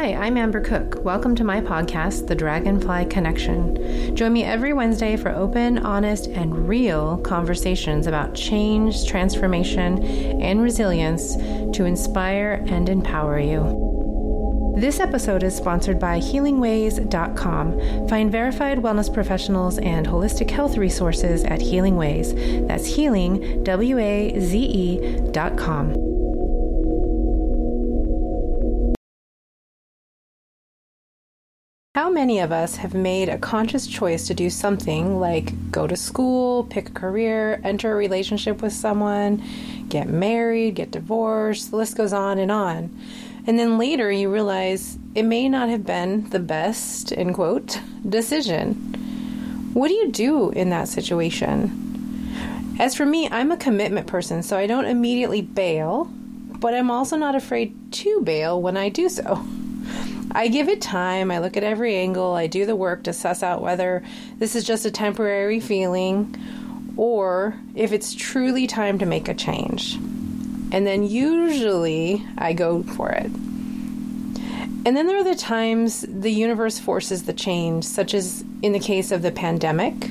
Hi, I'm Amber Cook. Welcome to my podcast, The Dragonfly Connection. Join me every Wednesday for open, honest, and real conversations about change, transformation, and resilience to inspire and empower you. This episode is sponsored by HealingWays.com. Find verified wellness professionals and holistic health resources at Healing Ways. That's healing, W A Z E.com. many of us have made a conscious choice to do something like go to school, pick a career, enter a relationship with someone, get married, get divorced, the list goes on and on. And then later you realize it may not have been the best, in quote, decision. What do you do in that situation? As for me, I'm a commitment person, so I don't immediately bail, but I'm also not afraid to bail when I do so. I give it time. I look at every angle. I do the work to suss out whether this is just a temporary feeling or if it's truly time to make a change. And then usually I go for it. And then there are the times the universe forces the change, such as in the case of the pandemic,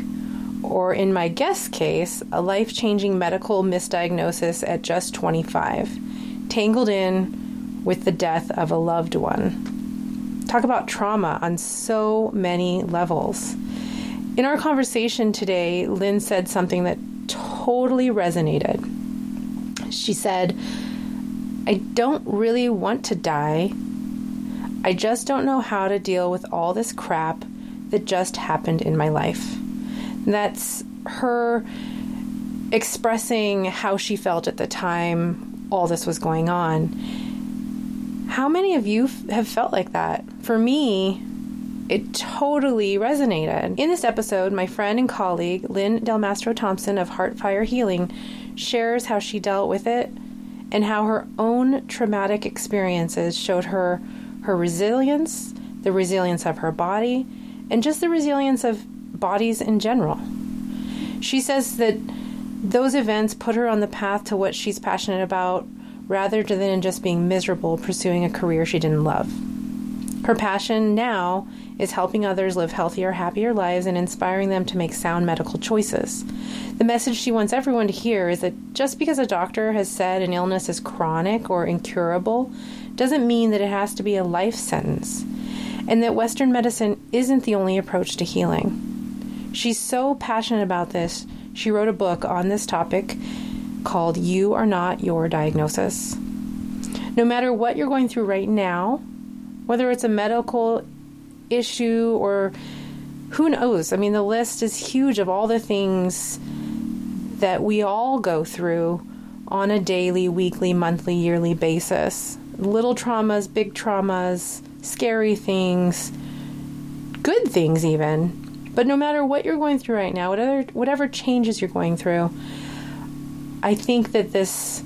or in my guest case, a life changing medical misdiagnosis at just 25, tangled in with the death of a loved one. Talk about trauma on so many levels. In our conversation today, Lyn said something that totally resonated. She said, I don't really want to die. I just don't know how to deal with all this crap that just happened in my life. That's her expressing how she felt at the time all this was going on how many of you have felt like that? For me, it totally resonated. In this episode, my friend and colleague, Lyn Delmastro-Thomson of Heartfire Healing, shares how she dealt with it and how her own traumatic experiences showed her her resilience, the resilience of her body, and just the resilience of bodies in general. She says that those events put her on the path to what she's passionate about rather than just being miserable pursuing a career she didn't love. Her passion now is helping others live healthier, happier lives and inspiring them to make sound medical choices. The message she wants everyone to hear is that just because a doctor has said an illness is chronic or incurable doesn't mean that it has to be a life sentence, and that Western medicine isn't the only approach to healing. She's so passionate about this, she wrote a book on this topic called You Are Not Your Diagnosis. No matter what you're going through right now, whether it's a medical issue or who knows, I mean, the list is huge of all the things that we all go through on a daily, weekly, monthly, yearly basis. Little traumas, big traumas, scary things, good things, even. But no matter what you're going through right now, whatever, whatever changes you're going through, I think that this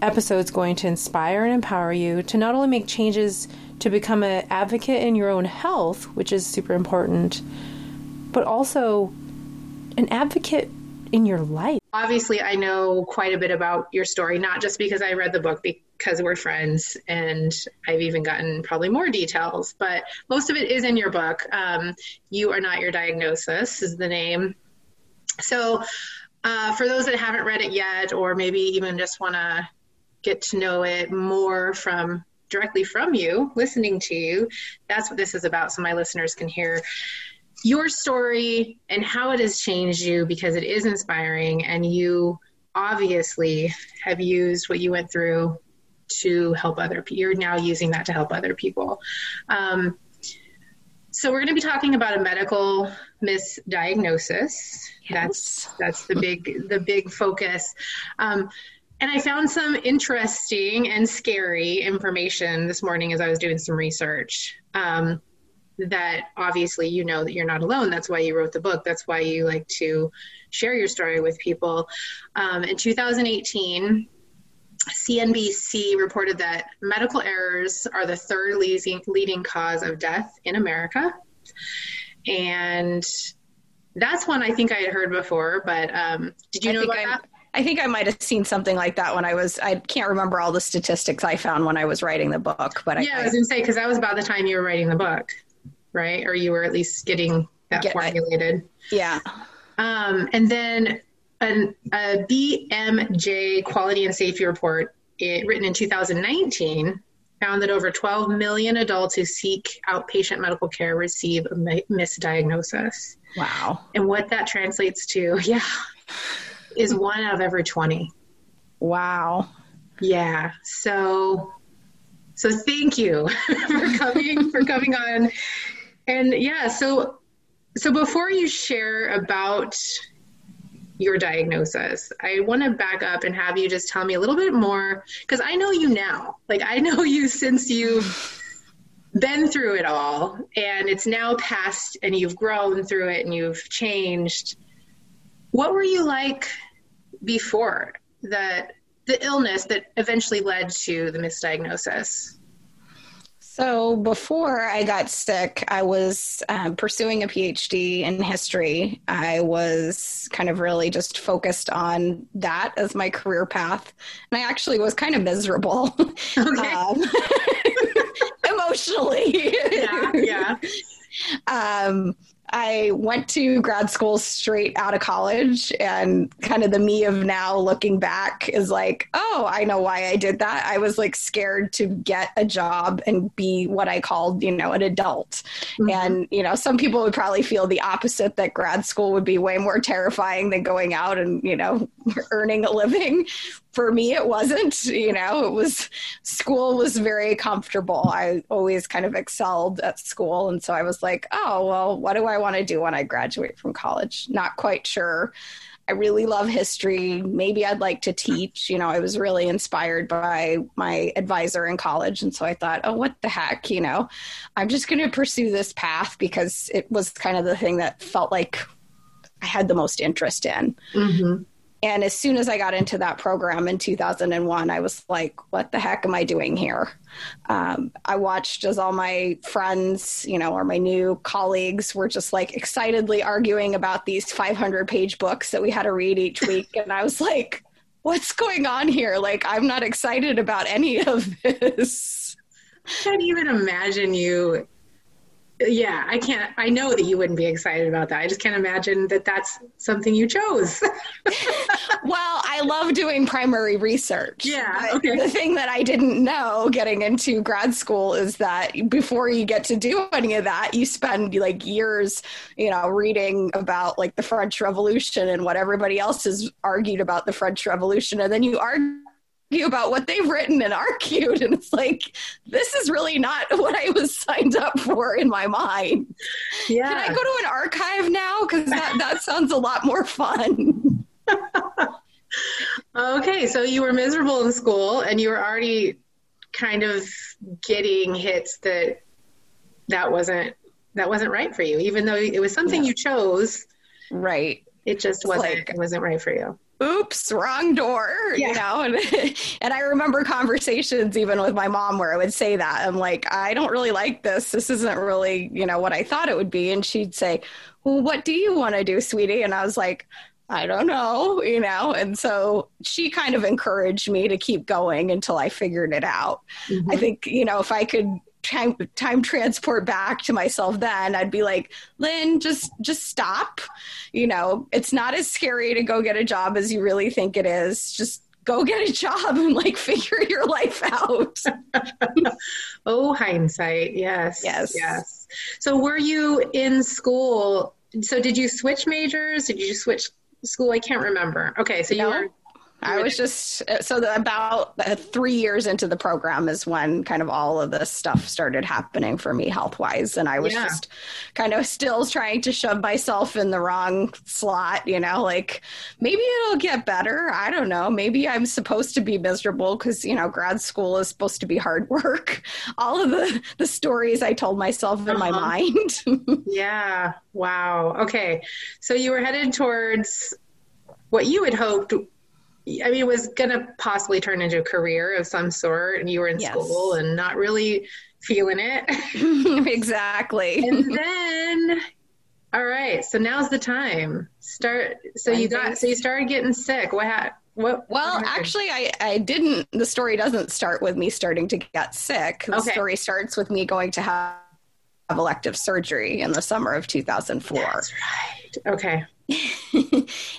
episode is going to inspire and empower you to not only make changes to become an advocate in your own health, which is super important, but also an advocate in your life. Obviously, I know quite a bit about your story, not just because I read the book, because we're friends, and I've even gotten probably more details, but most of it is in your book. Um, you Are Not Your Diagnosis is the name. So, uh, for those that haven't read it yet, or maybe even just want to get to know it more from directly from you, listening to you, that's what this is about. So my listeners can hear your story and how it has changed you because it is inspiring and you obviously have used what you went through to help other people. You're now using that to help other people. Um, so we're going to be talking about a medical misdiagnosis. Yes. That's that's the big the big focus. Um, and I found some interesting and scary information this morning as I was doing some research. Um, that obviously you know that you're not alone. That's why you wrote the book. That's why you like to share your story with people. Um, in 2018, CNBC reported that medical errors are the third leading, leading cause of death in America. And that's one I think I had heard before, but um, did you I know about I, that? I think I might have seen something like that when I was. I can't remember all the statistics I found when I was writing the book, but yeah, I, I was gonna say because that was about the time you were writing the book, right? Or you were at least getting that Get- I- formulated. yeah, Um, and then an, a BMJ quality and safety report it, written in 2019 found that over 12 million adults who seek outpatient medical care receive a misdiagnosis. wow, And what that translates to, yeah, is one out of every 20. wow. Yeah. So so thank you for coming for coming on. And yeah, so so before you share about your diagnosis, I want to back up and have you just tell me a little bit more because I know you now. Like I know you since you've been through it all and it's now past and you've grown through it and you've changed. What were you like before that the illness that eventually led to the misdiagnosis? So before I got sick, I was um, pursuing a PhD in history. I was kind of really just focused on that as my career path, and I actually was kind of miserable. Okay. um, emotionally. yeah, yeah. um, I went to grad school straight out of college, and kind of the me of now looking back is like, oh, I know why I did that. I was like scared to get a job and be what I called, you know, an adult. Mhm. And, you know, some people would probably feel the opposite that grad school would be way more terrifying than going out and, you know, earning a living. For me, it wasn't, you know, it was school was very comfortable. I always kind of excelled at school. And so I was like, oh, well, what do I want to do when I graduate from college? Not quite sure. I really love history. Maybe I'd like to teach. You know, I was really inspired by my advisor in college. And so I thought, oh, what the heck? You know, I'm just going to pursue this path because it was kind of the thing that felt like I had the most interest in. Mm-hmm. And as soon as I got into that program in 2001, I was like, what the heck am I doing here? Um, I watched as all my friends, you know, or my new colleagues were just like excitedly arguing about these 500 page books that we had to read each week. and I was like, what's going on here? Like, I'm not excited about any of this. I can't even imagine you. Yeah, I can't. I know that you wouldn't be excited about that. I just can't imagine that that's something you chose. Well, I love doing primary research. Yeah, okay. The thing that I didn't know getting into grad school is that before you get to do any of that, you spend like years, you know, reading about like the French Revolution and what everybody else has argued about the French Revolution. And then you argue about what they've written and argued. And it's like, this is really not what I was signed up for in my mind. yeah. Can I go to an archive now? Because that, that sounds a lot more fun. Okay, so you were miserable in school and you were already kind of getting hits that that wasn't that wasn't right for you even though it was something Yeah. you chose Right. it just wasn't like- it wasn't right for you oops, wrong door, Yeah. you know? And, and I remember conversations even with my mom where I would say that. I'm like, I don't really like this. This isn't really, you know, what I thought it would be. And she'd say, Well, what do you want to do, sweetie? And I was like, I don't know, you know? And so she kind of encouraged me to keep going until I figured it out. I mm-hmm. think, you know, if I could time, time transport back to myself then, I'd be like, Lyn, just just stop. You know, it's not as scary to go get a job as you really think it is. Just go get a job and like figure your life out. oh hindsight yes Yes. yes so were you in school so did you switch majors did you switch school i can't remember okay so you No. were I was just so the, about uh, three years into the program is when kind of all of this stuff started happening for me health wise, and I was Yeah. just kind of still trying to shove myself in the wrong slot. You know, like maybe it'll get better. I don't know. Maybe I'm supposed to be miserable because you know grad school is supposed to be hard work. All of the the stories I told myself in my Uh-huh. mind. Yeah. Wow. Okay. So you were headed towards what you had hoped. I mean, it was going to possibly turn into a career of some sort, and you were in Yes. school and not really feeling it. exactly. and then All right. So now's the time. Start. So you got. So you started getting sick. What? Ha- what? Well, what actually, I, I didn't. The story doesn't start with me starting to get sick. The Okay. story starts with me going to have elective surgery in the summer of 2004. That's right. Okay.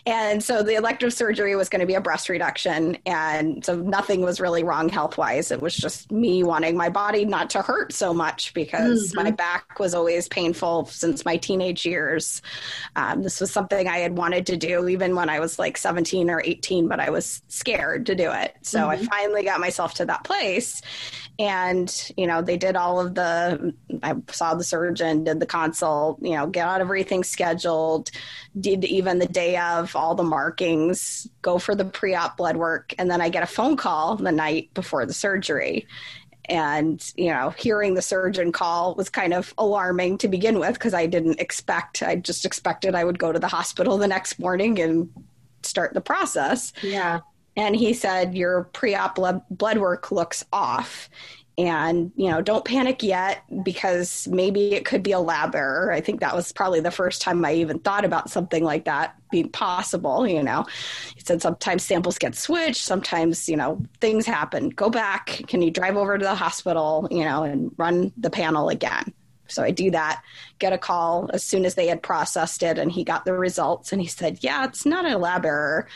And so the elective surgery was going to be a breast reduction. And so nothing was really wrong health wise. It was just me wanting my body not to hurt so much because Mhm. my back was always painful since my teenage years. Um, this was something I had wanted to do even when I was like 17 or 18, but I was scared to do it. So I finally got myself to that place. And, you know, they did all of the, I saw the surgeon, did the consult, you know, got everything scheduled, did even the day of all the markings, go for the pre op blood work. And then I get a phone call the night before the surgery. And, you know, hearing the surgeon call was kind of alarming to begin with because I didn't expect, I just expected I would go to the hospital the next morning and start the process Yeah. And he said your pre-op blood, work looks off. And you know don't panic yet because maybe it could be a lab error. I think that was probably the first time i even thought about something like that being possible you know. He said sometimes samples get switched. Sometimes you know things happen. Go back. Can you drive over to the hospital you know and run the panel again? So I do that, get a call as soon as they had processed it, and he got the results. And he said, Yeah, it's not a lab error.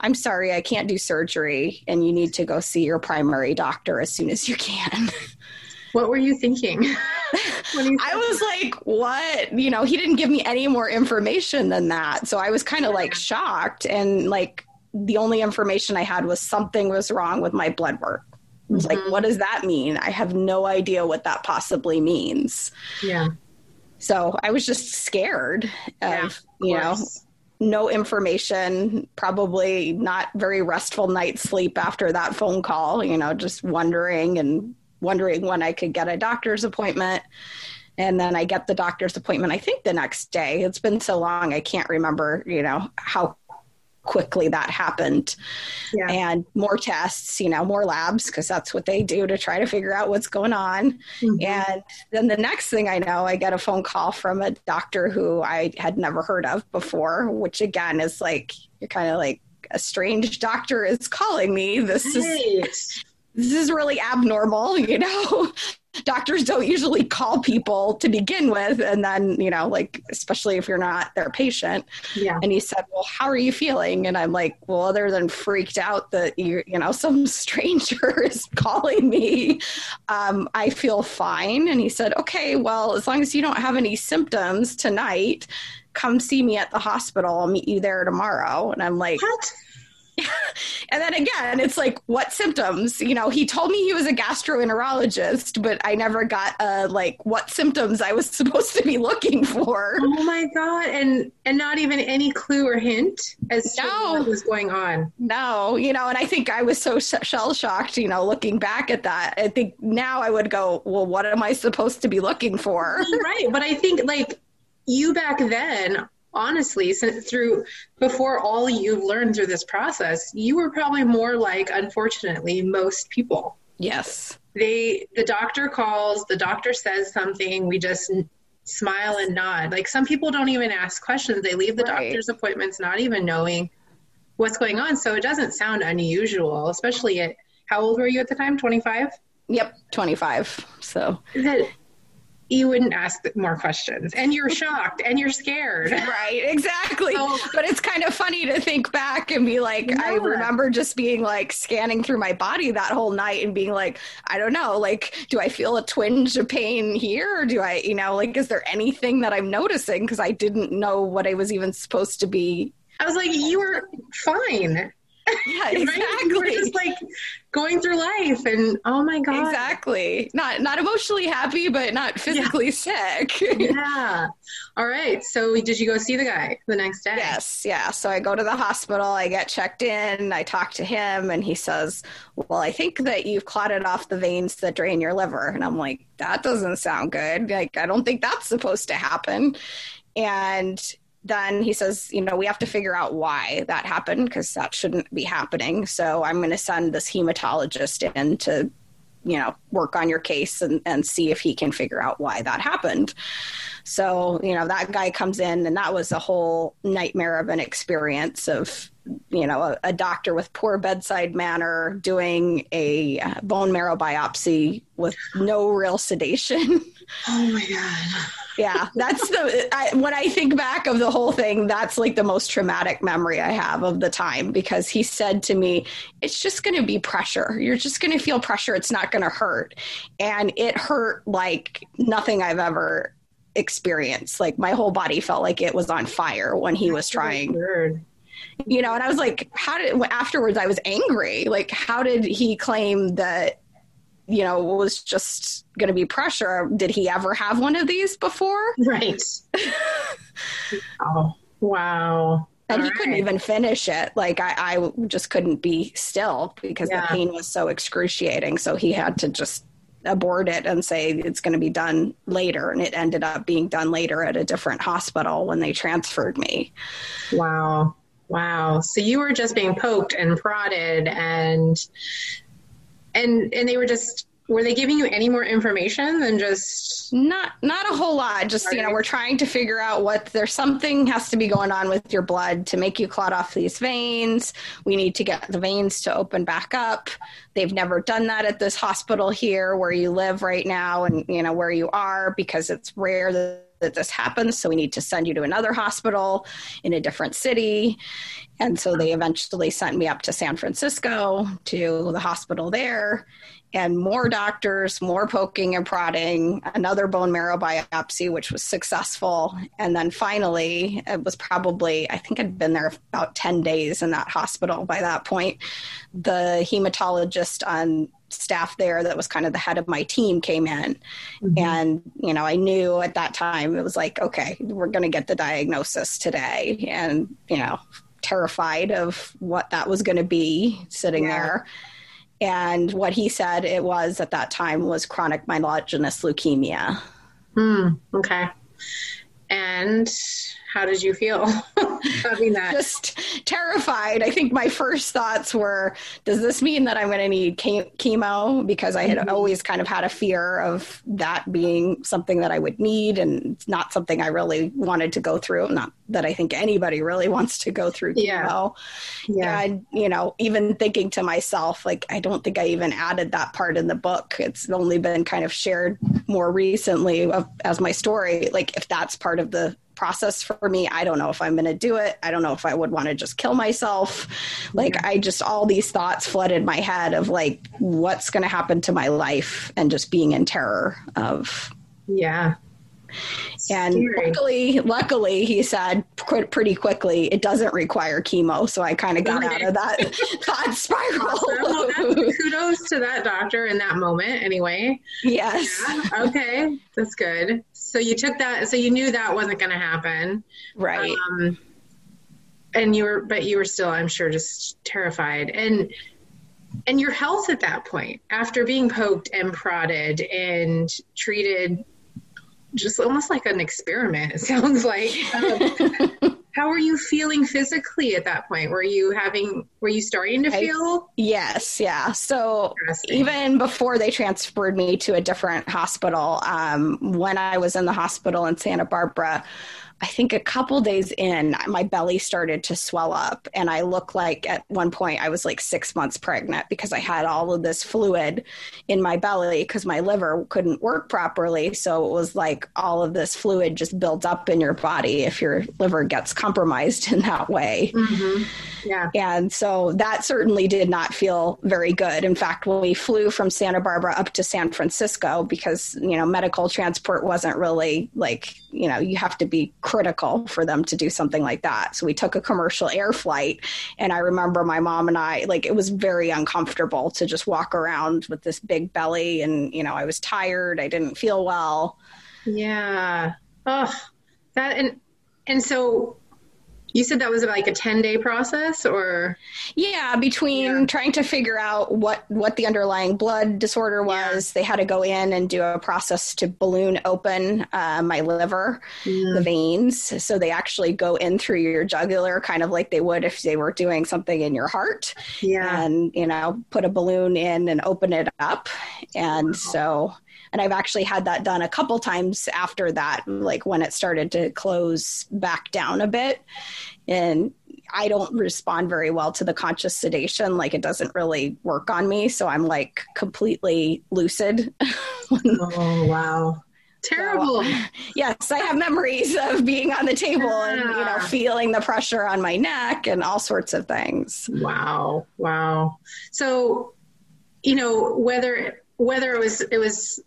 I'm sorry, I can't do surgery, and you need to go see your primary doctor as soon as you can. What were you thinking? you I was like, What? You know, he didn't give me any more information than that. So I was kind of like shocked. And like, the only information I had was something was wrong with my blood work. I was like. Mm-hmm. What does that mean? I have no idea what that possibly means. yeah. So I was just scared of, Yeah, of you know. No information, probably not very restful night's sleep after that phone call, you know, just wondering and wondering when I could get a doctor's appointment. And then I get the doctor's appointment, I think the next day. It's been so long, I can't remember, you know, how quickly that happened. Yeah. And more tests, you know, more labs, because that's what they do to try to figure out what's going on. Mhm. And then the next thing I know, I get a phone call from a doctor who I had never heard of before, which again is like, you're kind of like, a strange doctor is calling me. This is Right. This is really abnormal, you know. Doctors don't usually call people to begin with, and then, you know, like, especially if you're not their patient. Yeah. And he said, Well, how are you feeling? And I'm like, Well, other than freaked out that you, you know, some stranger is calling me, um, I feel fine. And he said, Okay, well, as long as you don't have any symptoms tonight, come see me at the hospital. I'll meet you there tomorrow. And I'm like, What? and then again, it's like, what symptoms? You know, he told me he was a gastroenterologist, but I never got uh, like what symptoms I was supposed to be looking for. Oh my god! And and not even any clue or hint as to what was going on. No, you know, and I think I was so shell shocked, you know, looking back at that. I think now I would go, well, what am I supposed to be looking for? right, but I think like you back then, honestly, since through before all you've learned through this process, you were probably more like, unfortunately, most people. Yes. They the doctor calls, the doctor says something, we just smile and nod. Like some people don't even ask questions; they leave the Right. doctor's appointments not even knowing what's going on. So it doesn't sound unusual, especially at how old were you at the time? Twenty five. Yep, 25. So, that you wouldn't ask more questions and you're shocked and you're scared right, exactly. So- but it's kind of funny to think back and be like, I remember just being like scanning through my body that whole night and being like, I don't know, like, do I feel a twinge of pain here? Or do I, you know, like, is there anything that I'm noticing? Because I didn't know what I was even supposed to be. i was like you were fine Yeah, right? you were exactly. just like going through life and oh my god Exactly. Not not emotionally happy, but not physically sick. yeah all right so did you go see the guy the next day Yes, yeah. So I go to the hospital, I get checked in, I talk to him, and he says, Well, I think that you've clotted off the veins that drain your liver. And I'm like, That doesn't sound good. Like, I don't think that's supposed to happen. And then he says, You know, we have to figure out why that happened because that shouldn't be happening. So I'm going to send this hematologist in to you know, work on your case and, and see if he can figure out why that happened. So, you know, that guy comes in, and that was a whole nightmare of an experience of, you know, a, a doctor with poor bedside manner doing a uh, bone marrow biopsy with no real sedation. Oh my God. Yeah, that's the, I, when I think back of the whole thing, that's like the most traumatic memory I have of the time because he said to me, it's just going to be pressure. You're just going to feel pressure. It's not going to hurt. And it hurt like nothing I've ever experienced. Like my whole body felt like it was on fire when he was trying. Weird. You know, and I was like, how did, afterwards, I was angry. Like, how did he claim that, you know, was just going to be pressure? Did he ever have one of these before? Right. oh, wow. and All he couldn't even finish it. Like I, I just couldn't be still because Yeah. the pain was so excruciating. So he had to just abort it and say it's going to be done later. And it ended up being done later at a different hospital when they transferred me. Wow. Wow. So you were just being poked and prodded and and and they were just were they giving you any more information than just Not, not a whole lot. Just you know, we're trying to figure out what there's something has to be going on with your blood to make you clot off these veins. We need to get the veins to open back up. They've never done that at this hospital here where you live right now, and you know where you are because it's rare that, that this happens. So we need to send you to another hospital in a different city. And so they eventually sent me up to San Francisco to the hospital there and more doctors, more poking and prodding, another bone marrow biopsy, which was successful. And then finally, it was probably, I think I'd been there about 10 days in that hospital by that point. The hematologist on staff there that was kind of the head of my team came in and you know i knew at that time it was like okay we're going to get the diagnosis today and you know terrified of what that was going to be sitting Yeah. there and what he said it was at that time was chronic myelogenous leukemia Hmm. Okay. And how did you feel having that? just terrified. I think my first thoughts were, does this mean that I'm going to need chemo? Because I had Mhm. always kind of had a fear of that being something that I would need and not something I really wanted to go through. Not that I think anybody really wants to go through Yeah. chemo. yeah. And, you know, even thinking to myself, like, I don't think I even added that part in the book. It's only been kind of shared more recently as my story. Like, if that's part of the process for me, I don't know if I'm going to do it. I don't know if I would want to just kill myself. Like, I just, all these thoughts flooded my head of like, what's going to happen to my life and just being in terror of Yeah. and Scary. luckily, luckily, he said pretty quickly, it doesn't require chemo. So I kind of got out of that thought spiral. Awesome. Well, kudos to that doctor in that moment, anyway. yes. Yeah, okay, that's good. So you took that. So you knew that wasn't going to happen, Right. um, and you were, but you were still, I'm sure, just terrified. And and your health at that point, after being poked and prodded and treated, just almost like an experiment. It sounds like. Um, how were you feeling physically at that point? Were you having? Were you starting to I- feel? yes. Yeah. So even before they transferred me to a different hospital, um, when I was in the hospital in Santa Barbara, I think a couple days in, my belly started to swell up. And I looked like at one point I was like six months pregnant because I had all of this fluid in my belly because my liver couldn't work properly. So it was like all of this fluid just builds up in your body if your liver gets compromised in that way. Mhm. Yeah. And so that certainly did not feel very good. In fact, when we flew from Santa Barbara up to San Francisco, because, you know, medical transport wasn't really like, you know, you have to be critical for them to do something like that. So we took a commercial air flight. And I remember my mom and I, like, it was very uncomfortable to just walk around with this big belly. And, you know, I was tired. I didn't feel well. Yeah. Oh, that and and so you said that was like a 10 day process or yeah between yeah. trying to figure out what what the underlying blood disorder was yeah. they had to go in and do a process to balloon open uh, my liver yeah. the veins so they actually go in through your jugular kind of like they would if they were doing something in your heart yeah and you know put a balloon in and open it up and wow. so and I've actually had that done a couple times after that, like when it started to close back down a bit. And I don't respond very well to the conscious sedation. Like it doesn't really work on me. So I'm like completely lucid. oh, wow. Terrible. So, yes, I have memories of being on the table yeah. and you know feeling the pressure on my neck and all sorts of things. Wow. Wow. So, you know, whether whether it was it was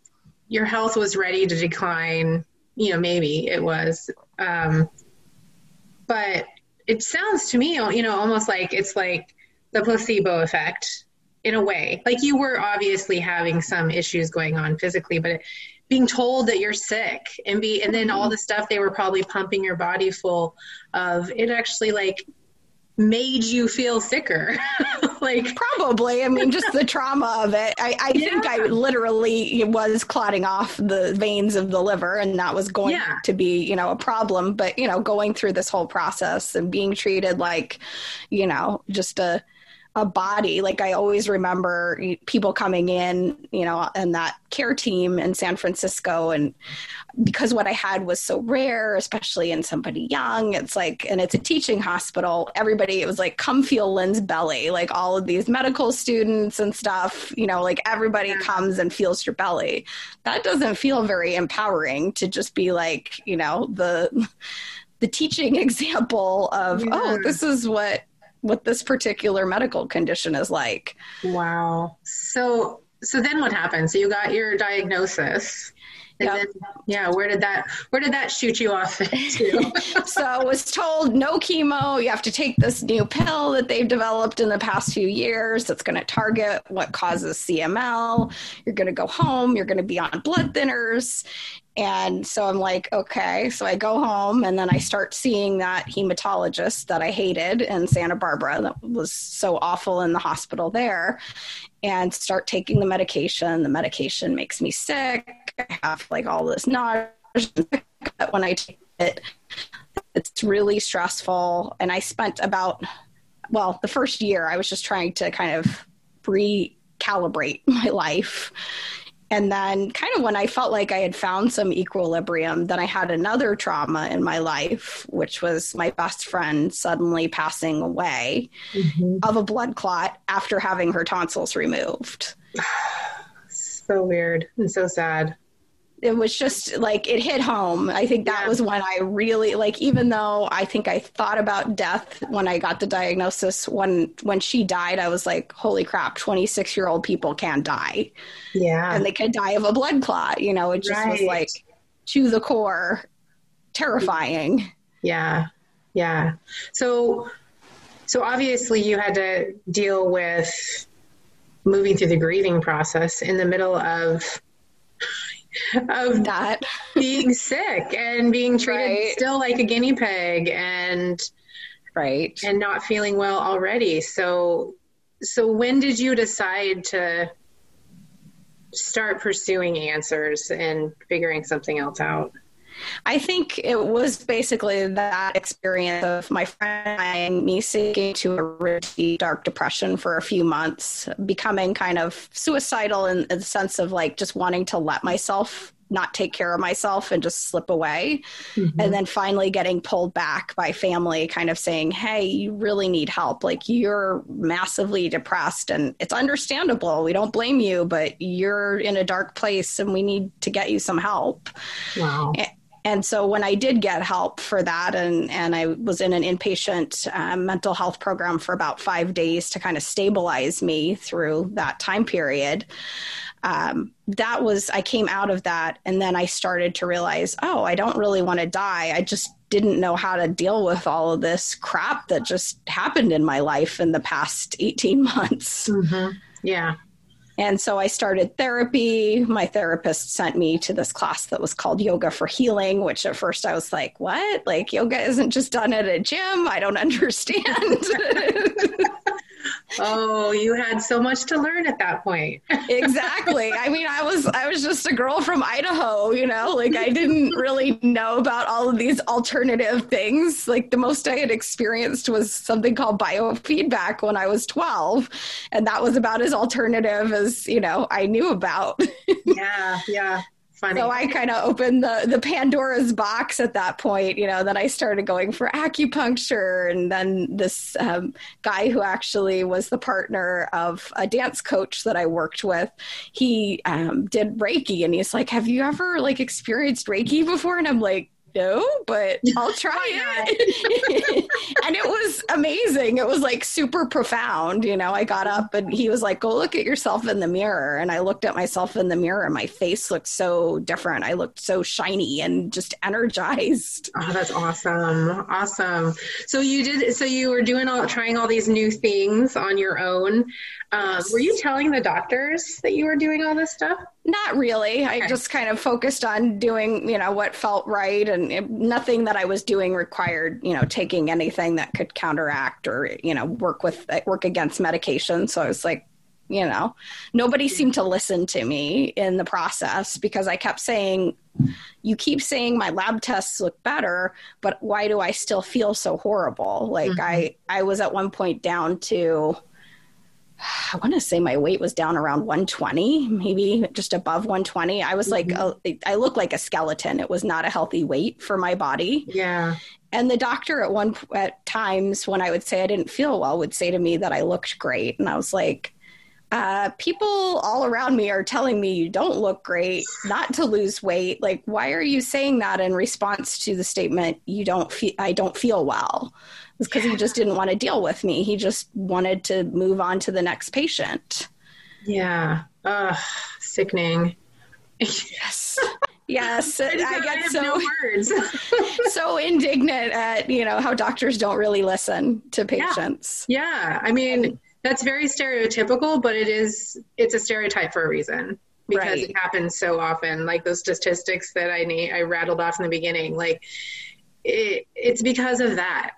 your health was ready to decline, you know, maybe it was. Um, but it sounds to me, you know, almost like it's like the placebo effect in a way. Like you were obviously having some issues going on physically, but it, being told that you're sick and be, and then all the stuff they were probably pumping your body full of, it actually like made you feel sicker like probably i mean just the trauma of it i, I yeah. think i literally was clotting off the veins of the liver and that was going yeah. to be you know a problem but you know going through this whole process and being treated like you know just a a body. Like I always remember people coming in, you know, and that care team in San Francisco. And because what I had was so rare, especially in somebody young, it's like, and it's a teaching hospital, everybody, it was like, come feel Lyn's belly. Like all of these medical students and stuff, you know, like everybody comes and feels your belly. That doesn't feel very empowering to just be like, you know, the, the teaching example of, oh, yeah. oh, this is what what this particular medical condition is like. Wow. So so then what happened? So you got your diagnosis. And yep. then, yeah, where did that where did that shoot you off to? so I was told no chemo. You have to take this new pill that they've developed in the past few years that's going to target what causes CML. You're going to go home. You're going to be on blood thinners, and so I'm like, okay. So I go home and then I start seeing that hematologist that I hated in Santa Barbara that was so awful in the hospital there and start taking the medication. The medication makes me sick. I have like all this nausea when I take it. It's really stressful. And I spent about, well, the first year I was just trying to kind of recalibrate my life and then, kind of when I felt like I had found some equilibrium, then I had another trauma in my life, which was my best friend suddenly passing away mm-hmm. of a blood clot after having her tonsils removed. so weird and so sad it was just like it hit home. I think that yeah. was when I really like even though I think I thought about death when I got the diagnosis when when she died I was like holy crap 26 year old people can die. Yeah. And they could die of a blood clot, you know, it just right. was like to the core terrifying. Yeah. Yeah. So so obviously you had to deal with moving through the grieving process in the middle of of that. being sick and being treated right. still like a guinea pig and right. and not feeling well already. So so when did you decide to start pursuing answers and figuring something else out I think it was basically that experience of my friend and me sinking to a really dark depression for a few months, becoming kind of suicidal in, in the sense of like just wanting to let myself not take care of myself and just slip away. Mm-hmm. And then finally getting pulled back by family, kind of saying, Hey, you really need help. Like you're massively depressed and it's understandable. We don't blame you, but you're in a dark place and we need to get you some help. Wow. And, so when I did get help for that, and, and I was in an inpatient uh, mental health program for about five days to kind of stabilize me through that time period, um, that was, I came out of that. And then I started to realize, oh, I don't really want to die. I just didn't know how to deal with all of this crap that just happened in my life in the past 18 months. Mm-hmm. Yeah. And so I started therapy. My therapist sent me to this class that was called Yoga for Healing, which at first I was like, what? Like, yoga isn't just done at a gym. I don't understand. oh, you had so much to learn at that point. exactly. I mean, I was I was just a girl from Idaho, you know, like I didn't really know about all of these alternative things. Like the most I had experienced was something called biofeedback when I was 12, and that was about as alternative as, you know, I knew about. yeah, yeah funny. So I kind of opened the the Pandora's box at that point. You know, then I started going for acupuncture, and then this um, guy who actually was the partner of a dance coach that I worked with, he um, did Reiki, and he's like, "Have you ever like experienced Reiki before?" And I'm like, no, but I'll try it. and it was amazing. It was like super profound. You know, I got up and he was like, go look at yourself in the mirror. And I looked at myself in the mirror and my face looked so different. I looked so shiny and just energized. Oh, that's awesome. Awesome. So you did, so you were doing all, trying all these new things on your own. Um, were you telling the doctors that you were doing all this stuff? Not really. Okay. I just kind of focused on doing, you know, what felt right, and nothing that I was doing required, you know, taking anything that could counteract or, you know, work with work against medication. So I was like, you know, nobody seemed to listen to me in the process because I kept saying, you keep saying my lab tests look better, but why do I still feel so horrible? Like mm-hmm. I, I was at one point down to I want to say my weight was down around 120, maybe just above 120. I was like, mm-hmm. a, I looked like a skeleton. It was not a healthy weight for my body. Yeah. And the doctor at one at times when I would say I didn't feel well would say to me that I looked great, and I was like, uh, people all around me are telling me you don't look great, not to lose weight. Like, why are you saying that in response to the statement you don't feel I don't feel well? It's because yeah. he just didn't want to deal with me. He just wanted to move on to the next patient. Yeah. Ugh, sickening. yes. Yes, I, I get so no so indignant at you know how doctors don't really listen to patients. Yeah, yeah. I mean that's very stereotypical, but it is it's a stereotype for a reason because right. it happens so often. Like those statistics that I need, I rattled off in the beginning. Like it, it's because of that.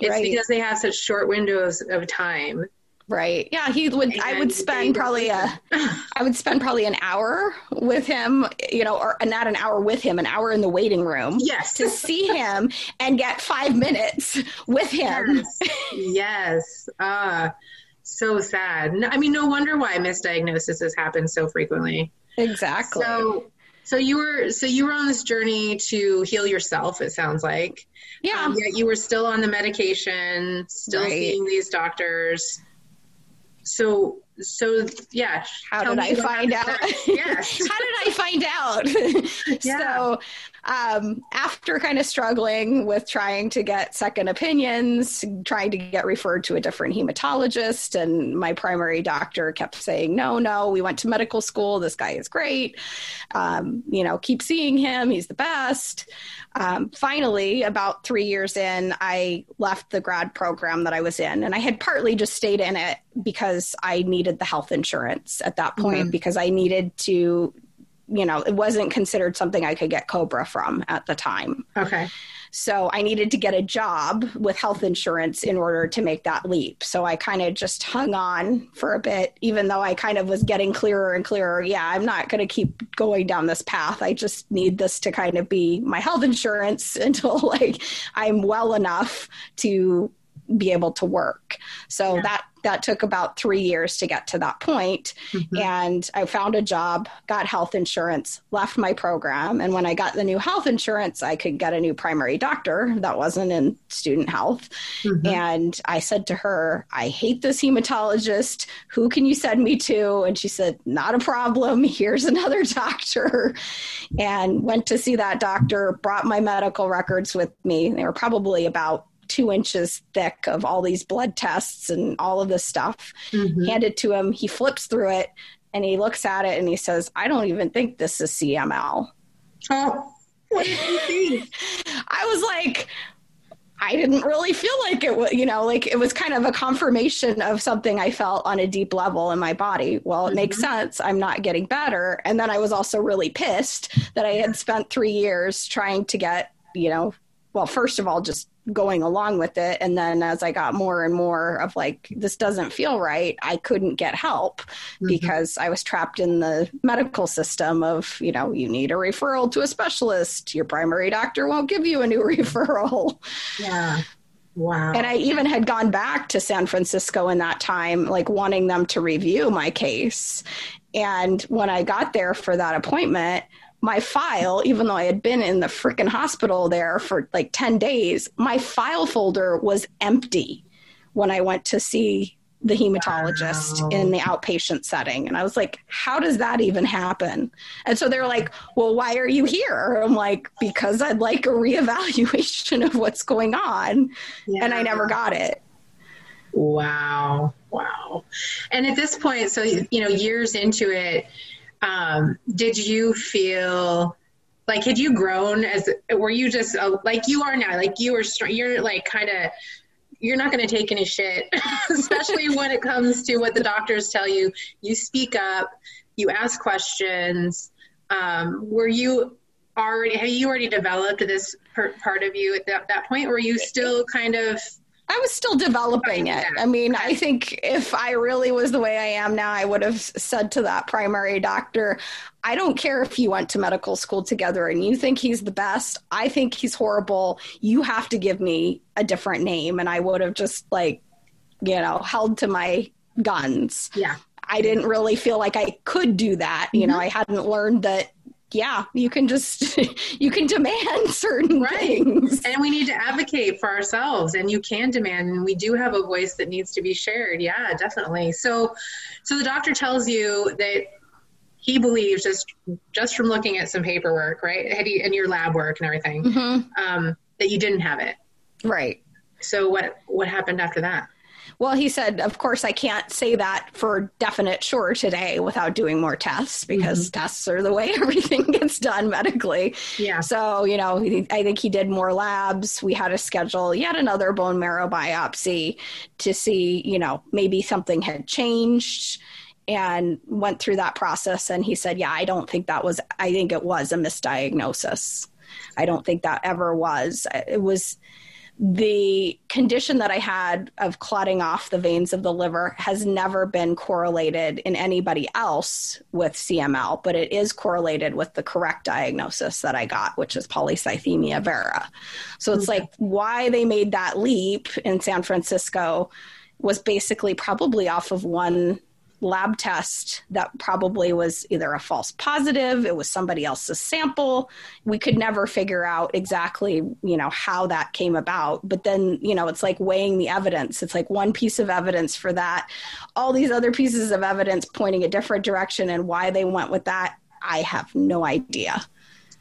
It's right. because they have such short windows of time. Right. Yeah, he would. And I would spend probably a. I would spend probably an hour with him, you know, or not an hour with him, an hour in the waiting room. Yes. To see him and get five minutes with him. Yes. yes. Uh, so sad. I mean, no wonder why misdiagnosis has happened so frequently. Exactly. So, so you were so you were on this journey to heal yourself. It sounds like. Yeah. Um, yet you were still on the medication, still right. seeing these doctors. So so yeah how did i find out yes how did i find out yeah. so um, after kind of struggling with trying to get second opinions, trying to get referred to a different hematologist, and my primary doctor kept saying, No, no, we went to medical school. This guy is great. Um, you know, keep seeing him. He's the best. Um, finally, about three years in, I left the grad program that I was in, and I had partly just stayed in it because I needed the health insurance at that point mm-hmm. because I needed to you know, it wasn't considered something I could get COBRA from at the time. Okay. So I needed to get a job with health insurance in order to make that leap. So I kind of just hung on for a bit, even though I kind of was getting clearer and clearer. Yeah, I'm not going to keep going down this path. I just need this to kind of be my health insurance until like I'm well enough to be able to work. So yeah. that that took about three years to get to that point. Mm-hmm. And I found a job, got health insurance, left my program. And when I got the new health insurance, I could get a new primary doctor that wasn't in student health. Mm-hmm. And I said to her, I hate this hematologist. Who can you send me to? And she said, Not a problem. Here's another doctor. And went to see that doctor, brought my medical records with me. They were probably about two inches thick of all these blood tests and all of this stuff. Mm-hmm. Hand it to him. He flips through it and he looks at it and he says, I don't even think this is CML. Oh, what did you think? I was like, I didn't really feel like it was, you know, like it was kind of a confirmation of something I felt on a deep level in my body. Well, it mm-hmm. makes sense. I'm not getting better. And then I was also really pissed that I had spent three years trying to get, you know, well, first of all, just going along with it. And then as I got more and more of like, this doesn't feel right, I couldn't get help mm-hmm. because I was trapped in the medical system of, you know, you need a referral to a specialist. Your primary doctor won't give you a new referral. Yeah. Wow. And I even had gone back to San Francisco in that time, like wanting them to review my case. And when I got there for that appointment, my file, even though I had been in the freaking hospital there for like 10 days, my file folder was empty when I went to see the hematologist wow. in the outpatient setting. And I was like, how does that even happen? And so they're like, well, why are you here? I'm like, because I'd like a reevaluation of what's going on. Yeah. And I never got it. Wow. Wow. And at this point, so, you know, years into it, um, did you feel like had you grown as were you just uh, like you are now like you are you're like kind of you're not going to take any shit especially when it comes to what the doctors tell you. You speak up you ask questions. Um, were you already have you already developed this part of you at that, that point? Or were you still kind of I was still developing it. I mean, I think if I really was the way I am now, I would have said to that primary doctor, I don't care if you went to medical school together and you think he's the best. I think he's horrible. You have to give me a different name. And I would have just like, you know, held to my guns. Yeah. I didn't really feel like I could do that. You mm-hmm. know, I hadn't learned that yeah, you can just you can demand certain right. things. And we need to advocate for ourselves and you can demand and we do have a voice that needs to be shared. Yeah, definitely. So so the doctor tells you that he believes just just from looking at some paperwork, right? And your lab work and everything, mm-hmm. um, that you didn't have it. Right. So what what happened after that? Well, he said, of course, I can't say that for definite sure today without doing more tests because mm-hmm. tests are the way everything gets done medically. Yeah. So, you know, I think he did more labs. We had to schedule yet another bone marrow biopsy to see, you know, maybe something had changed and went through that process. And he said, yeah, I don't think that was, I think it was a misdiagnosis. I don't think that ever was. It was, the condition that I had of clotting off the veins of the liver has never been correlated in anybody else with CML, but it is correlated with the correct diagnosis that I got, which is polycythemia vera. So it's okay. like why they made that leap in San Francisco was basically probably off of one lab test that probably was either a false positive it was somebody else's sample we could never figure out exactly you know how that came about but then you know it's like weighing the evidence it's like one piece of evidence for that all these other pieces of evidence pointing a different direction and why they went with that i have no idea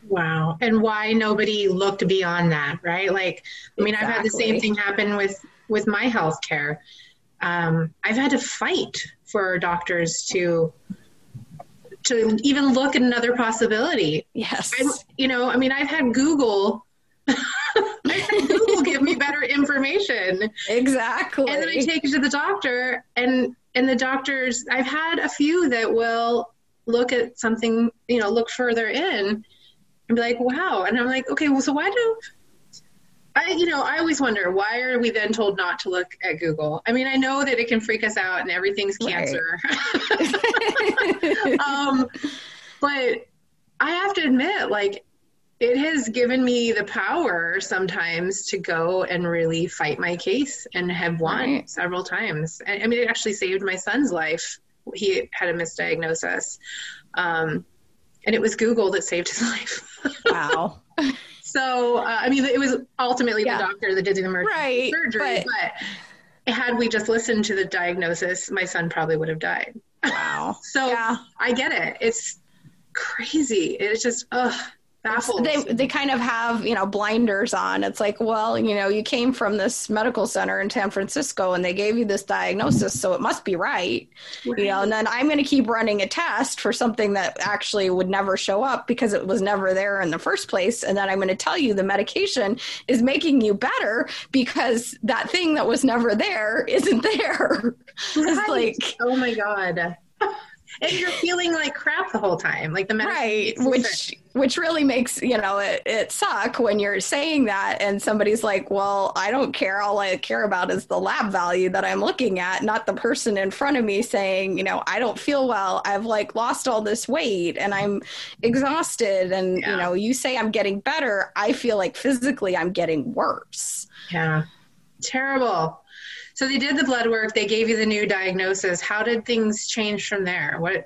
Wow. And why nobody looked beyond that, right? Like, I mean, exactly. I've had the same thing happen with with my health care. Um, I've had to fight for doctors to to even look at another possibility. Yes. I, you know, I mean, I've had Google. Had Google give me better information. Exactly. And then I take it to the doctor, and and the doctors. I've had a few that will look at something, you know, look further in, and be like, "Wow!" And I'm like, "Okay, well, so why do I, you know, I always wonder why are we then told not to look at Google? I mean, I know that it can freak us out and everything's cancer. Right. um, but I have to admit, like, it has given me the power sometimes to go and really fight my case and have won right. several times. I, I mean, it actually saved my son's life. He had a misdiagnosis. Um, and it was Google that saved his life. wow. So, uh, I mean, it was ultimately yeah. the doctor that did the emergency right, surgery, but, but had we just listened to the diagnosis, my son probably would have died. Wow. so yeah. I get it. It's crazy. It's just, ugh. They they kind of have you know blinders on. It's like well you know you came from this medical center in san francisco and they gave you this diagnosis so it must be right, right. you know and then i'm going to keep running a test for something that actually would never show up because it was never there in the first place. And then i'm going to tell you the medication is making you better because that thing that was never there isn't there. Right. it's like oh my god and you're feeling like crap the whole time like the right which which really makes you know it, it suck when you're saying that and somebody's like well i don't care. All i care about is the lab value that i'm looking at not the person in front of me saying you know i don't feel well. I've like lost all this weight and i'm exhausted and yeah. you know you say i'm getting better. I feel like physically i'm getting worse. Yeah. Terrible so they did the blood work. They gave you the new diagnosis. How did things change from there? What?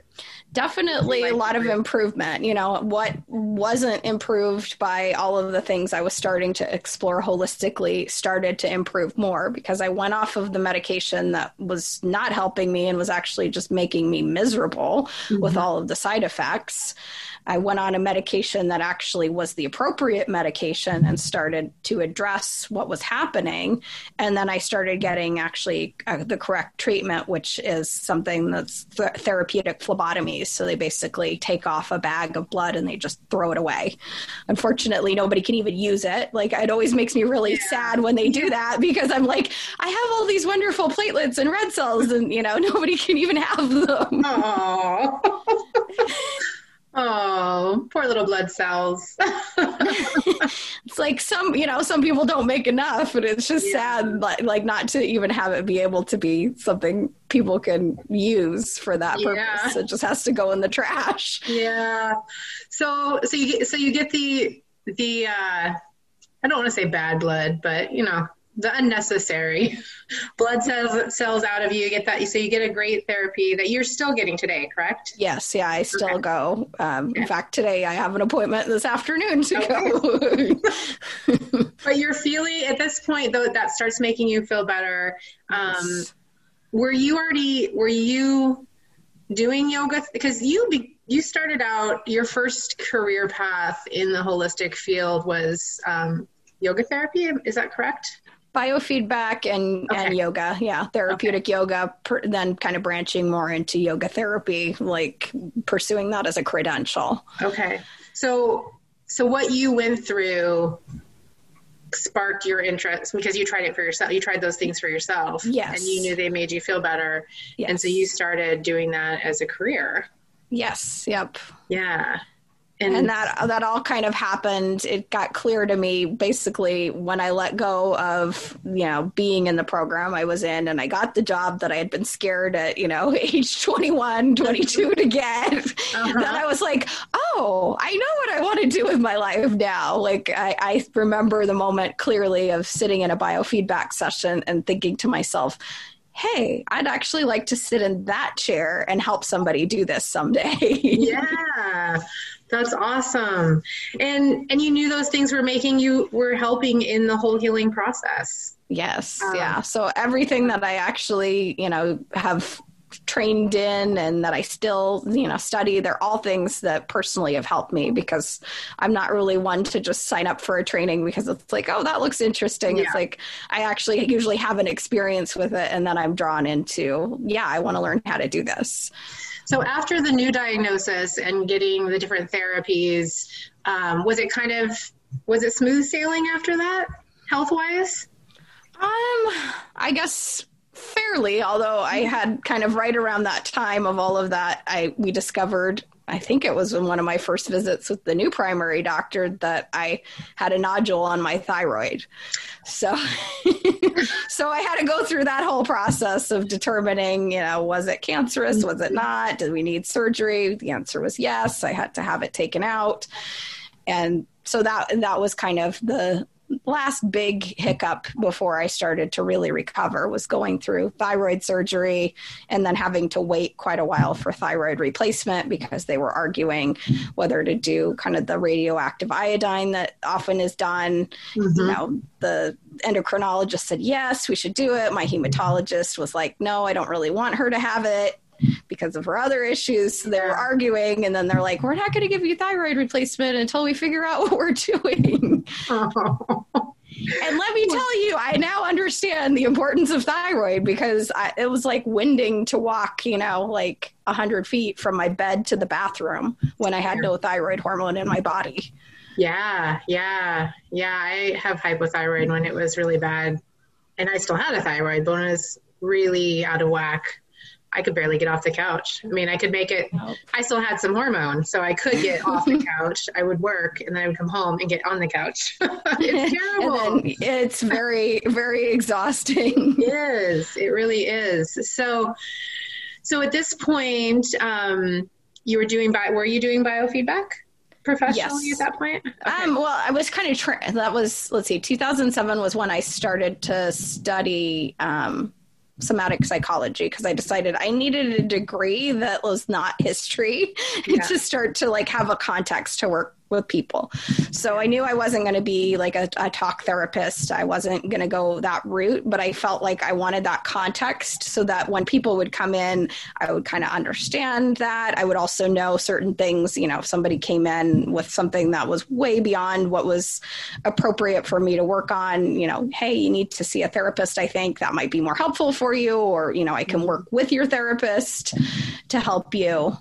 Definitely a lot of improvement. You know, what wasn't improved by all of the things I was starting to explore holistically started to improve more because I went off of the medication that was not helping me and was actually just making me miserable mm-hmm. with all of the side effects. I went on a medication that actually was the appropriate medication and started to address what was happening. And then I started getting actually uh, the correct treatment, which is something that's th- therapeutic phlebotomies. So they basically take off a bag of blood and they just throw it away. Unfortunately, nobody can even use it. Like it always makes me really yeah. sad when they do that because I'm like, I have all these wonderful platelets and red cells, and you know nobody can even have them. Oh, poor little blood cells. it's like some, you know, some people don't make enough, and it's just yeah. sad, like, like not to even have it be able to be something people can use for that purpose. Yeah. It just has to go in the trash. Yeah. So, so you get, so you get the the. uh I don't want to say bad blood, but you know, the unnecessary blood cells cells out of you. You get that, so you get a great therapy that you're still getting today, correct? Yes, yeah, I still okay. go. Um, okay. In fact, today I have an appointment this afternoon to okay. go. but you're feeling at this point though that starts making you feel better. Um, yes. Were you already? Were you doing yoga? Because you be, you started out your first career path in the holistic field was um, yoga therapy. Is that correct? Biofeedback and okay. and yoga. Yeah therapeutic okay. yoga per, then kind of branching more into yoga therapy like pursuing that as a credential. Okay. So so what you went through sparked your interest because you tried it for yourself you tried those things for yourself yes and you knew they made you feel better. Yes. and so you started doing that as a career. Yes yep. Yeah and, and, that that all kind of happened it got clear to me basically when i let go of you know being in the program i was in and i got the job that i had been scared at you know age 21 22 to get uh-huh. then i was like oh i know what i want to do with my life now like I, I remember the moment clearly of sitting in a biofeedback session and thinking to myself hey, I'd actually like to sit in that chair and help somebody do this someday. yeah. That's awesome. And and you knew those things were making you were helping in the whole healing process. Yes. Um, yeah. So everything that I actually, you know, have trained in and that I still, you know, study, they're all things that personally have helped me because I'm not really one to just sign up for a training because it's like, oh, that looks interesting. Yeah. It's like I actually usually have an experience with it and then I'm drawn into, yeah, I want to learn how to do this. So after the new diagnosis and getting the different therapies, um, was it kind of was it smooth sailing after that, health wise? Um, I guess fairly. Although I hmm. had kind of right around that time of all of that, I we discovered I think it was in one of my first visits with the new primary doctor that I had a nodule on my thyroid. So so I had to go through that whole process of determining, you know, was it cancerous, was it not? Did we need surgery? The answer was yes. I had to have it taken out. And so that that was kind of the last big hiccup before I started to really recover was going through thyroid surgery and then having to wait quite a while for thyroid replacement because they were arguing whether to do kind of the radioactive iodine that often is done. Mm-hmm. You know, the endocrinologist said, yes, we should do it. My hematologist was like, no, I don't really want her to have it because of her other issues. They're arguing, and then they're like, "We're not going to give you thyroid replacement until we figure out what we're doing." and let me tell you, I now understand the importance of thyroid because I, it was like winding to walk, you know, like a hundred feet from my bed to the bathroom when I had no thyroid hormone in my body. Yeah, yeah, yeah. I have hypothyroid when it was really bad, and I still had a thyroid, but when it was really out of whack, I could barely get off the couch. I mean, I could make it. I still had some hormone, so I could get off the couch. I would work, and then I would come home and get on the couch. it's terrible. it's very, very exhausting. it is. It really is. So, so at this point, um, you were doing. Bio, were you doing biofeedback? professionally yes. at that point? Okay. Um, well, I was kind of tra- that was let's see, 2007 was when I started to study um, somatic psychology because I decided I needed a degree that was not history yeah. to start to like have a context to work with people. So I knew I wasn't going to be like a, a, talk therapist. I wasn't going to go that route, but I felt like I wanted that context so that when people would come in, I would kind of understand that. I would also know certain things. You know, if somebody came in with something that was way beyond what was appropriate for me to work on, you know, hey, you need to see a therapist. I think that might be more helpful for you, or, you know, I can work with your therapist to help you.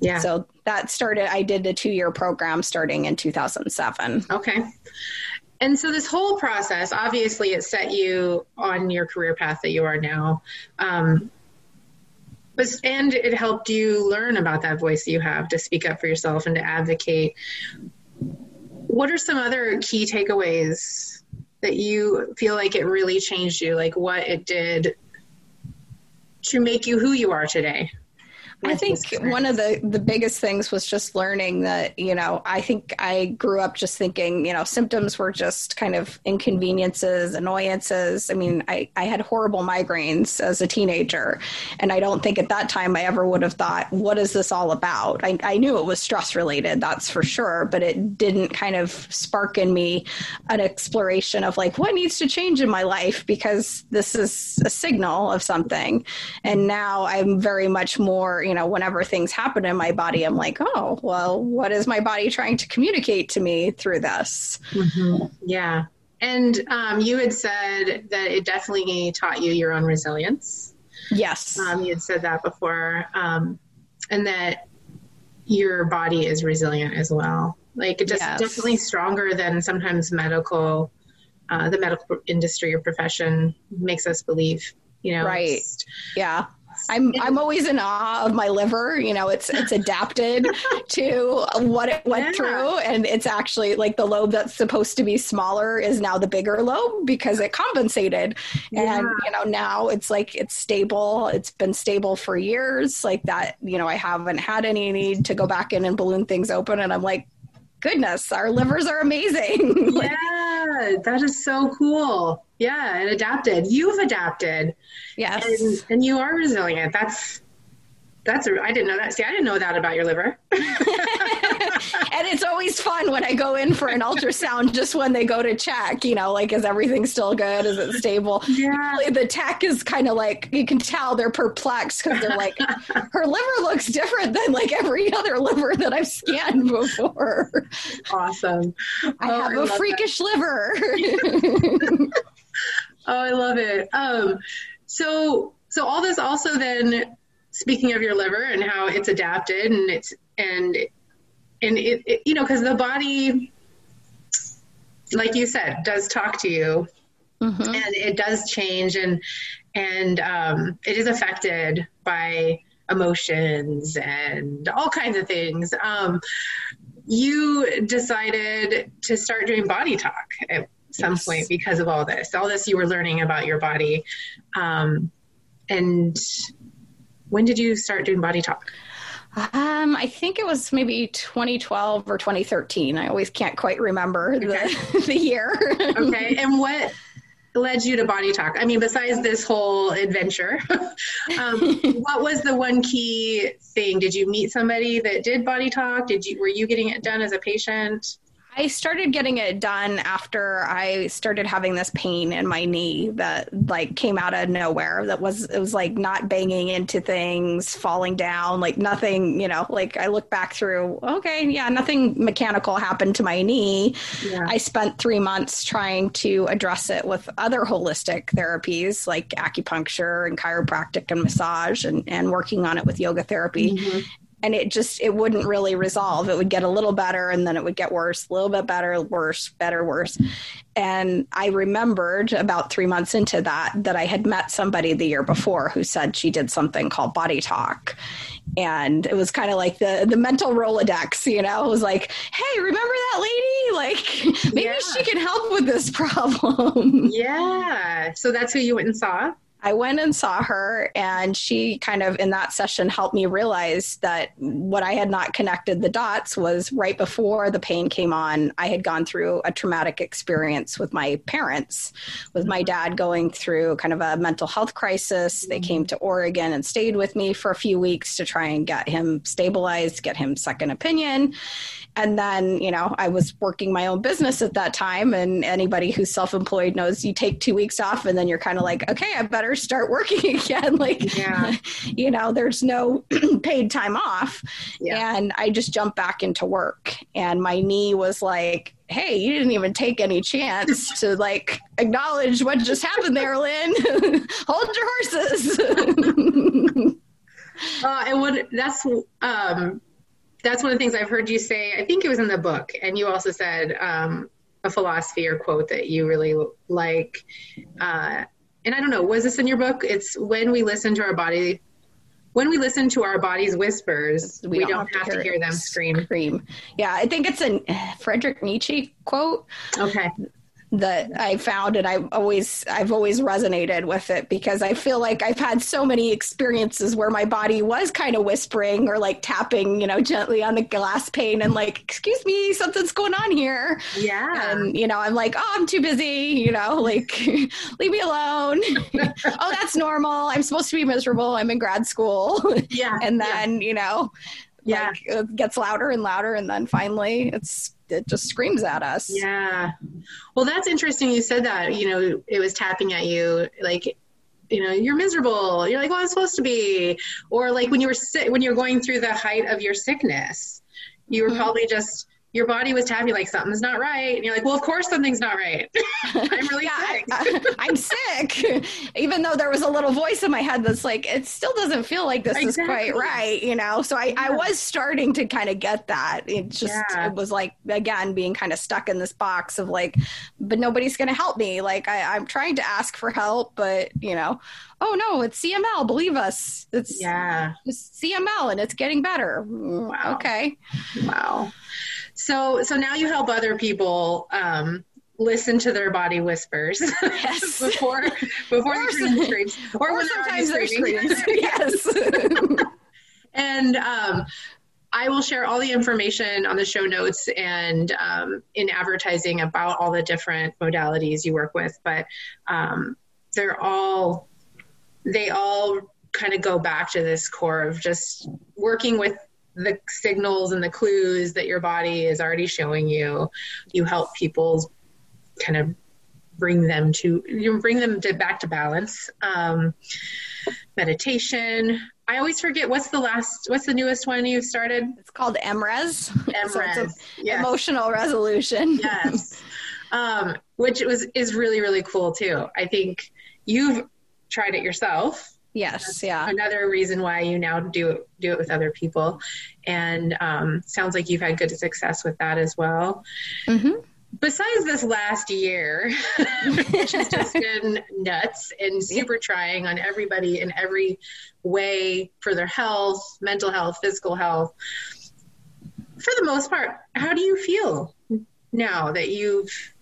Yeah. So that started, I did a two year program starting in 2007. Okay. And so this whole process, obviously, it set you on your career path that you are now. Um, but, and it helped you learn about that voice you have to speak up for yourself and to advocate. What are some other key takeaways that you feel like it really changed you? Like what it did to make you who you are today? I think one of the the biggest things was just learning that you know I think I grew up just thinking you know symptoms were just kind of inconveniences, annoyances. I mean, I I had horrible migraines as a teenager, and I don't think at that time I ever would have thought, what is this all about? I I knew it was stress related, that's for sure, but it didn't kind of spark in me an exploration of like what needs to change in my life because this is a signal of something, and now I'm very much more you know, whenever things happen in my body, I'm like, oh, well, what is my body trying to communicate to me through this? Mm-hmm. Yeah. And um, you had said that it definitely taught you your own resilience. Yes. Um, you had said that before. Um, and that your body is resilient as well. Like, just yes. definitely stronger than sometimes medical, uh, the medical industry or profession makes us believe. You know, right? Yeah. I'm I'm always in awe of my liver. You know, it's it's adapted to what it went yeah. through, and it's actually like the lobe that's supposed to be smaller is now the bigger lobe because it compensated. Yeah. And you know, now it's like it's stable. It's been stable for years. Like that. You know, I haven't had any need to go back in and balloon things open, and I'm like, goodness, our livers are amazing. yeah, that is so cool. Yeah, and adapted. You've adapted. Yes. And, and you are resilient. That's that's I didn't know that. See, I didn't know that about your liver. and it's always fun when I go in for an ultrasound, just when they go to check, you know, like is everything still good? Is it stable? Yeah. The tech is kind of like you can tell they're perplexed because they're like, her liver looks different than like every other liver that I've scanned before. Awesome. I oh, have I a freakish that. liver. oh, I love it. Um, so so all this also then speaking of your liver and how it's adapted and it's and and it, it you know because the body like you said does talk to you mm-hmm. and it does change and and um, it is affected by emotions and all kinds of things um, you decided to start doing body talk at some yes. point because of all this all this you were learning about your body um, and when did you start doing body talk? Um, I think it was maybe 2012 or 2013. I always can't quite remember okay. the, the year. okay. And what led you to body talk? I mean, besides this whole adventure, um, what was the one key thing? Did you meet somebody that did body talk? Did you, were you getting it done as a patient? I started getting it done after I started having this pain in my knee that like came out of nowhere. That was it was like not banging into things, falling down, like nothing, you know, like I look back through, okay, yeah, nothing mechanical happened to my knee. Yeah. I spent 3 months trying to address it with other holistic therapies like acupuncture and chiropractic and massage and and working on it with yoga therapy. Mm-hmm and it just it wouldn't really resolve. It would get a little better and then it would get worse a little bit better worse better worse. And i remembered about three months into that that i had met somebody the year before who said she did something called body talk. And it was kind of like the the mental rolodex you know? It was like hey remember that lady? Like maybe yeah. she can help with this problem. Yeah. So that's who you went and saw I went and saw her, and she kind of in that session helped me realize that what I had not connected the dots was right before the pain came on. I had gone through a traumatic experience with my parents, with my dad going through kind of a mental health crisis. They came to Oregon and stayed with me for a few weeks to try and get him stabilized, get him second opinion and then you know i was working my own business at that time and anybody who's self-employed knows you take two weeks off and then you're kind of like okay i better start working again. Like yeah. you know there's no paid time off. Yeah. and i just jumped back into work. And my knee was like hey you didn't even take any chance to like acknowledge what just happened there Lyn. Hold your horses. Uh, and what that's um that's one of the things I've heard you say. I think it was in the book, and you also said um, a philosophy or quote that you really like. Uh, and I don't know, was this in your book? It's when we listen to our body, when we listen to our body's whispers, we, we don't, don't, have, to, hear, to hear them scream. Scream. Yeah, I think it's a Frederick Nietzsche quote. Okay that I found and I've always I've always resonated with it because I feel like I've had so many experiences where my body was kind of whispering or like tapping, you know, gently on the glass pane and like, excuse me, something's going on here. Yeah. And you know, I'm like, oh, I'm too busy, you know, like leave me alone. oh, that's normal. I'm supposed to be miserable. I'm in grad school. Yeah. and then, yeah. you know, yeah. Like, it gets louder and louder and then finally it's it just screams at us. Yeah. Well, that's interesting. You said that, you know, it was tapping at you like, you know, you're miserable. You're like, well, I'm supposed to be. Or like when you were sick, when you're going through the height of your sickness, you were mm-hmm. probably just your body was tapping like something's not right and you're like well of course something's not right i'm really yeah, sick I, am sick even though there was a little voice in my head that's like it still doesn't feel like this exactly. is quite right you know so i, yeah. I was starting to kind of get that it just yeah. it was like again being kind of stuck in this box of like but nobody's going to help me like I, i'm trying to ask for help but you know oh no, it's CML. Believe us, it's yeah, it's CML, and it's getting better. Mm, wow. Okay. Wow. So so now you help other people um, listen to their body whispers yes. before before or they turn screams, or, or sometimes they're screaming. yes. and um, I will share all the information on the show notes and um, in advertising about all the different modalities you work with, but um, they're all they all kind of go back to this core of just working with the signals and the clues that your body is already showing you. You help people kind of bring them to you bring them to back to balance. Um, meditation. I always forget what's the last what's the newest one you've started? It's called EMRES. EMRES. So yes. Emotional resolution. yes. Um, which was is really really cool too. I think you've tried it yourself Yes, yeah. Another reason why you now do it, do it with other people, and um, sounds like you've had good success with that as well. Mm-hmm. Besides this last year, which has just been nuts and super trying on everybody in every way for their health, mental health, physical health. For the most part, how do you feel now that you've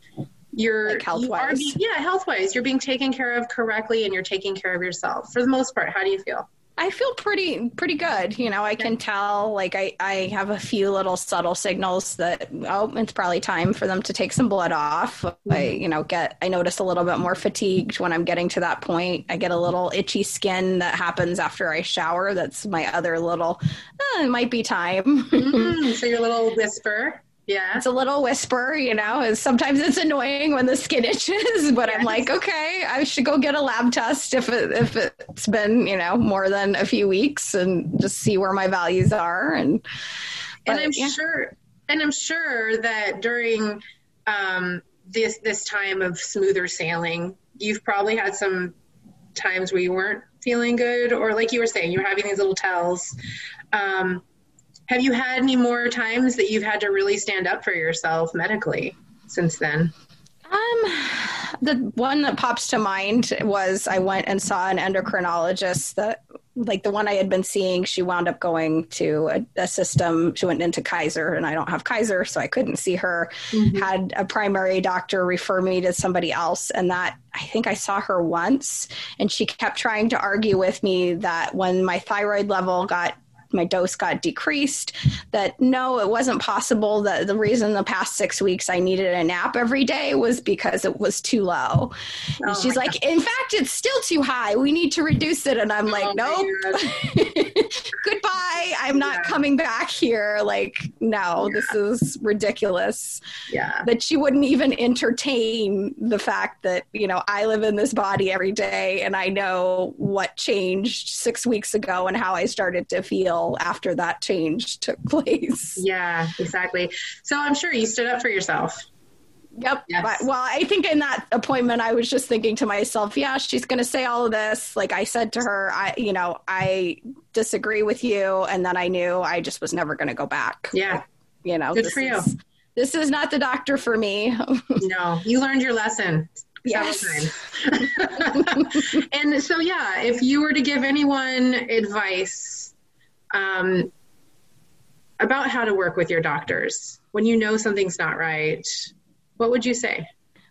you're like health wise. You yeah, health wise, you're being taken care of correctly, and you're taking care of yourself for the most part. How do you feel? I feel pretty pretty good. You know, I can tell like I I have a few little subtle signals that oh, it's probably time for them to take some blood off. Mm-hmm. I you know get I notice a little bit more fatigued when I'm getting to that point. I get a little itchy skin that happens after I shower. That's my other little. Oh, it might be time. mm, so your little whisper. Yeah. It's a little whisper, you know. Sometimes it's annoying when the skin itches, but yes. I'm like, okay, I should go get a lab test if it, if it's been, you know, more than a few weeks and just see where my values are and but, and I'm yeah. sure and I'm sure that during um, this this time of smoother sailing, you've probably had some times where you weren't feeling good or like you were saying, you were having these little tells. Um, have you had any more times that you've had to really stand up for yourself medically since then? Um, the one that pops to mind was I went and saw an endocrinologist that like the one I had been seeing, she wound up going to a, a, system. She went into Kaiser, and I don't have Kaiser, so I couldn't see her. Mm-hmm. Had a primary doctor refer me to somebody else, and that I think I saw her once, and she kept trying to argue with me that when my thyroid level got my dose got decreased that no it wasn't possible that the reason the past six weeks i needed a nap every day was because it was too low. Oh and she's like God. in fact it's still too high. We need to reduce it. And i'm like oh nope. goodbye. I'm not yeah. coming back here. Like no yeah. this is ridiculous. Yeah. That she wouldn't even entertain the fact that you know i live in this body every day and i know what changed six weeks ago and how i started to feel after that change took place. Yeah, exactly. So I'm sure you stood up for yourself. Yep. Yes. But, well, I think in that appointment, I was just thinking to myself, yeah, she's going to say all of this. Like I said to her, I, you know, I disagree with you. And then I knew I just was never going to go back. Yeah. you know, good for you. Is, this is not the doctor for me. no, you learned your lesson. Yes. and so, yeah, if you were to give anyone advice um, about how to work with your doctors when you know something's not right. What would you say?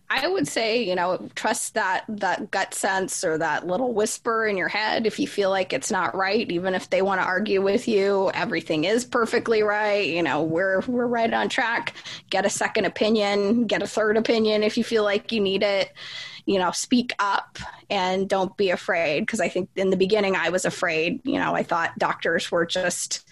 I would say, you know, trust that that gut sense or that little whisper in your head if you feel like it's not right, even if they want to argue with you, everything is perfectly right, you know, we're we're right on track. Get a second opinion, get a third opinion if you feel like you need it you know, speak up and don't be afraid. Because I think in the beginning I was afraid. You know, I thought doctors were just,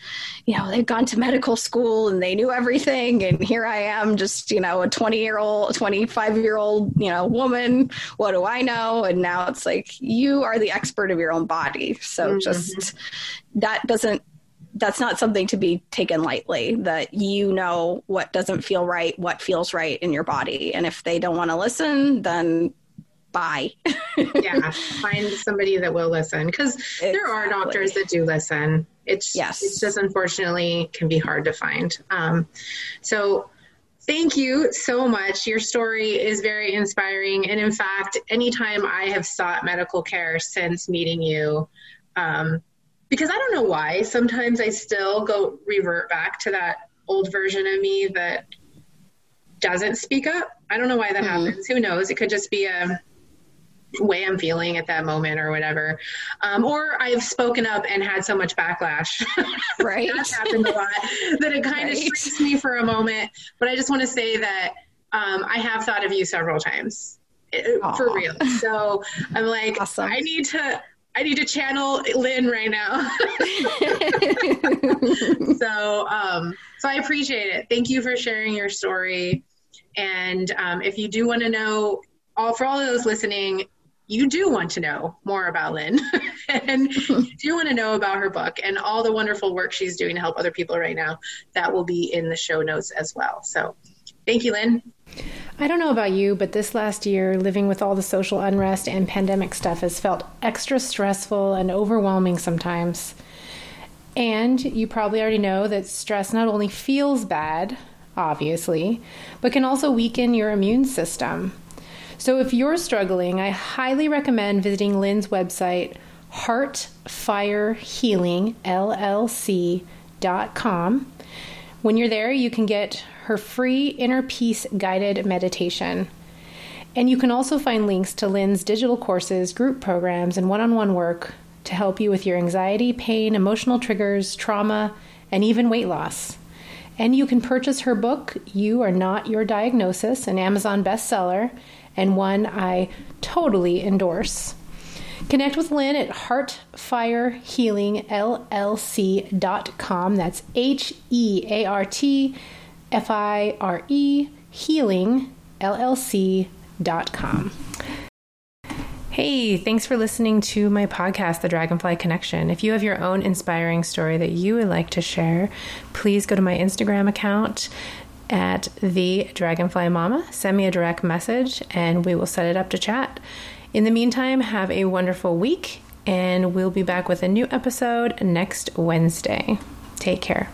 you know, they've gone to medical school and they knew everything. And here I am, just, you know, a 20 year old, 25 year old, you know, woman. What do I know? And now it's like, you are the expert of your own body. So mm-hmm. just that doesn't that's not something to be taken lightly that you know what doesn't feel right what feels right in your body and if they don't want to listen then bye. yeah, find somebody that will listen because exactly. there are doctors that do listen. It's yes, it's just unfortunately can be hard to find. Um, so. Thank you so much. Your story is very inspiring. And in fact, anytime I have sought medical care since meeting you, um, because I don't know why, sometimes I still go revert back to that old version of me that doesn't speak up. I don't know why that mm-hmm. happens. Who knows? It could just be a way I'm feeling at that moment or whatever. Um, or I've spoken up and had so much backlash. Right. That's happened a lot that it kind right. of shrinks me for a moment. But I just want to say that um, I have thought of you several times Aww. Uh, for real. So I'm like, awesome. I need to. I need to channel Lyn right now. so, um, so I appreciate it. Thank you for sharing your story. And um, if you do want to know, all for all of those listening, you do want to know more about Lyn and you do want to know about her book and all the wonderful work she's doing to help other people right now, that will be in the show notes as well. So thank you, Lyn. I don't know about you, but this last year, living with all the social unrest and pandemic stuff has felt extra stressful and overwhelming sometimes. And you probably already know that stress not only feels bad, obviously, but can also weaken your immune system. So if you're struggling, I highly recommend visiting Lyn's website, heartfirehealingllc.com. When you're there, you can get her free inner peace guided meditation. And you can also find links to Lyn's digital courses, group programs, and one on one work to help you with your anxiety, pain, emotional triggers, trauma, and even weight loss. And you can purchase her book, You Are Not Your Diagnosis, an Amazon bestseller, and one I totally endorse. Connect with Lyn at heartfirehealingllc.com. That's H E A R T F I R E Healing LLC.com. Hey, thanks for listening to my podcast, The Dragonfly Connection. If you have your own inspiring story that you would like to share, please go to my Instagram account at The Dragonfly Mama. Send me a direct message and we will set it up to chat. In the meantime, have a wonderful week and we'll be back with a new episode next Wednesday. Take care.